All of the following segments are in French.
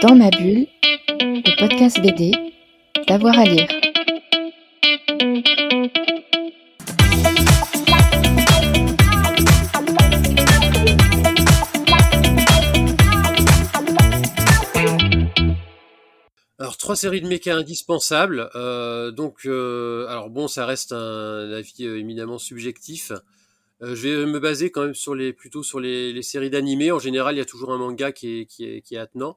Dans ma bulle, le podcast BD, d'avoir à lire. Alors trois séries de méca indispensables. Euh, donc, euh, alors bon, ça reste un avis euh, éminemment subjectif. Je vais me baser quand même sur les plutôt sur les, séries d'animés. En général, il y a toujours un manga qui qui est attenant.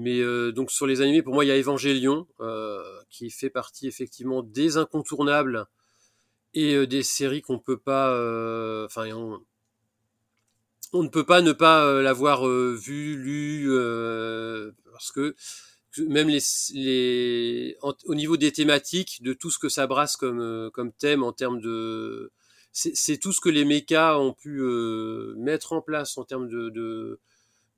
Mais euh, donc sur les animés, pour moi, il y a Evangelion euh, qui fait partie effectivement des incontournables et euh, des séries qu'on peut pas. euh, Enfin, on, on ne peut pas ne pas euh, l'avoir vu, lu, parce que même les, les au niveau des thématiques, de tout ce que ça brasse comme, comme thème en termes de... C'est tout ce que les mechas ont pu mettre en place en termes de, de,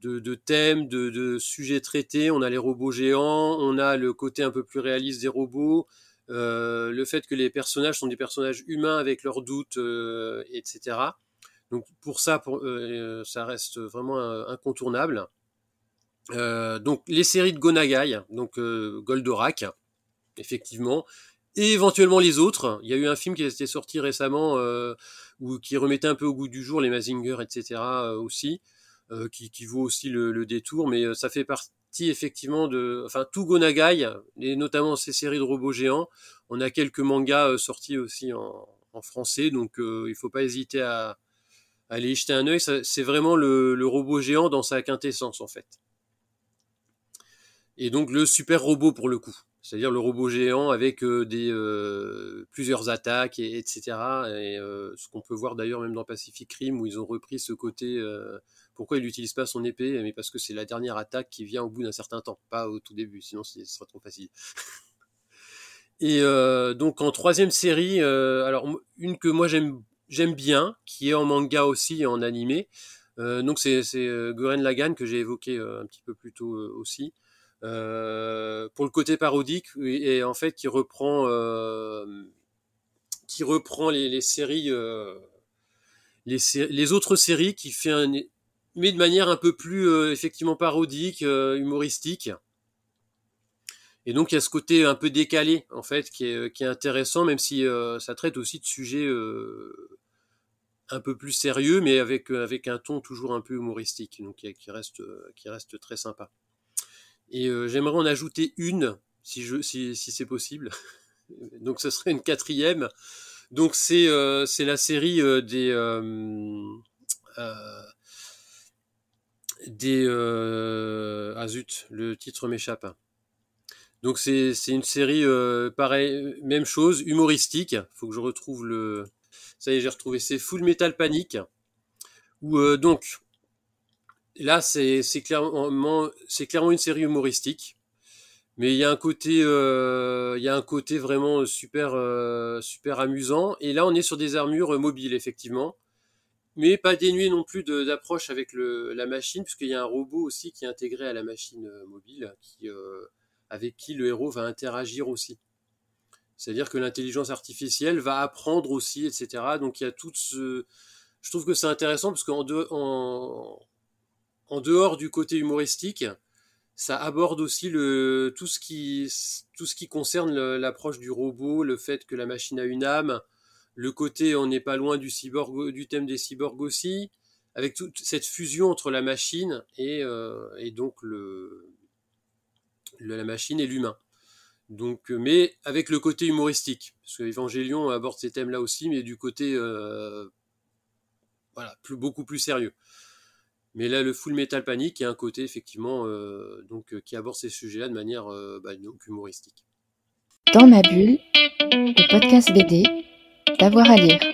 de, de thèmes, de, de sujets traités. On a les robots géants, on a le côté un peu plus réaliste des robots, euh, le fait que les personnages sont des personnages humains avec leurs doutes, euh, etc. Donc pour ça, pour, euh, ça reste vraiment euh, incontournable. Euh, donc les séries de Gonagai, donc euh, Goldorak, effectivement, et éventuellement les autres. Il y a eu un film qui était sorti récemment euh, où, qui remettait un peu au goût du jour les Mazinger, etc. euh, aussi, euh, qui, qui vaut aussi le, détour, mais euh, ça fait partie effectivement de, enfin tout Gonagai, et notamment ces séries de robots géants. On a quelques mangas euh, sortis aussi en, français, donc euh, il faut pas hésiter à, aller y jeter un œil. C'est vraiment le, robot géant dans sa quintessence en fait et donc le super robot pour le coup. C'est-à-dire le robot géant avec euh, des euh, plusieurs attaques, et, etc. Et euh, ce qu'on peut voir d'ailleurs même dans Pacific Rim où ils ont repris ce côté. Pourquoi il n'utilise pas son épée Mais parce que c'est la dernière attaque qui vient au bout d'un certain temps, pas au tout début, sinon ce serait trop facile. Et euh, donc en troisième série, euh, alors une que moi j'aime j'aime bien, qui est en manga aussi et en animé. Euh, donc c'est euh, Gurren Lagann que j'ai évoqué euh, un petit peu plus tôt euh, aussi. Pour le côté parodique et, et en fait qui reprend qui reprend les, les séries les, les autres séries qui fait un mais de manière un peu plus euh, effectivement parodique euh, humoristique et donc il y a ce côté un peu décalé en fait qui est, qui est intéressant même si euh, ça traite aussi de sujets euh, un peu plus sérieux mais avec euh, avec un ton toujours un peu humoristique donc qui, qui reste euh, qui reste très sympa et euh, j'aimerais en ajouter une, si, je, si, si c'est possible. Donc ce serait une quatrième. Donc c'est euh, c'est la série euh, des euh, euh, des euh, ah zut, le titre m'échappe. Donc c'est une série euh, pareil, même chose, humoristique. Faut que je retrouve le. Ça y est, j'ai retrouvé. C'est Full Metal Panic. Où euh, donc là c'est clairement clairement une série humoristique. Mais il y a un côté, euh, il y a un côté vraiment super, euh, super amusant. Et là, on est sur des armures mobiles, effectivement, mais pas dénuées non plus d'approche avec la machine, puisqu'il y a un robot aussi qui est intégré à la machine euh, mobile, euh, avec qui le héros va interagir aussi. C'est-à-dire que l'intelligence artificielle va apprendre aussi, etc. Donc il y a tout ce, je trouve que c'est intéressant parce qu'en en, dehors du côté humoristique, ça aborde aussi tout, ce qui, concerne l'approche du robot, le fait que la machine a une âme, le côté on n'est pas loin du, cyborg, du thème des cyborgs aussi, avec toute cette fusion entre la machine et, euh, et donc le, la machine et l'humain. Donc, euh, mais avec le côté humoristique, parce que Evangelion aborde ces thèmes-là aussi, mais du côté euh, voilà, plus, beaucoup plus sérieux. Mais là, le Full Metal Panic, il a un côté effectivement euh, donc euh, qui aborde ces sujets-là de manière euh, bah, donc humoristique. Dans ma bulle, le podcast BD, d'avoir à lire.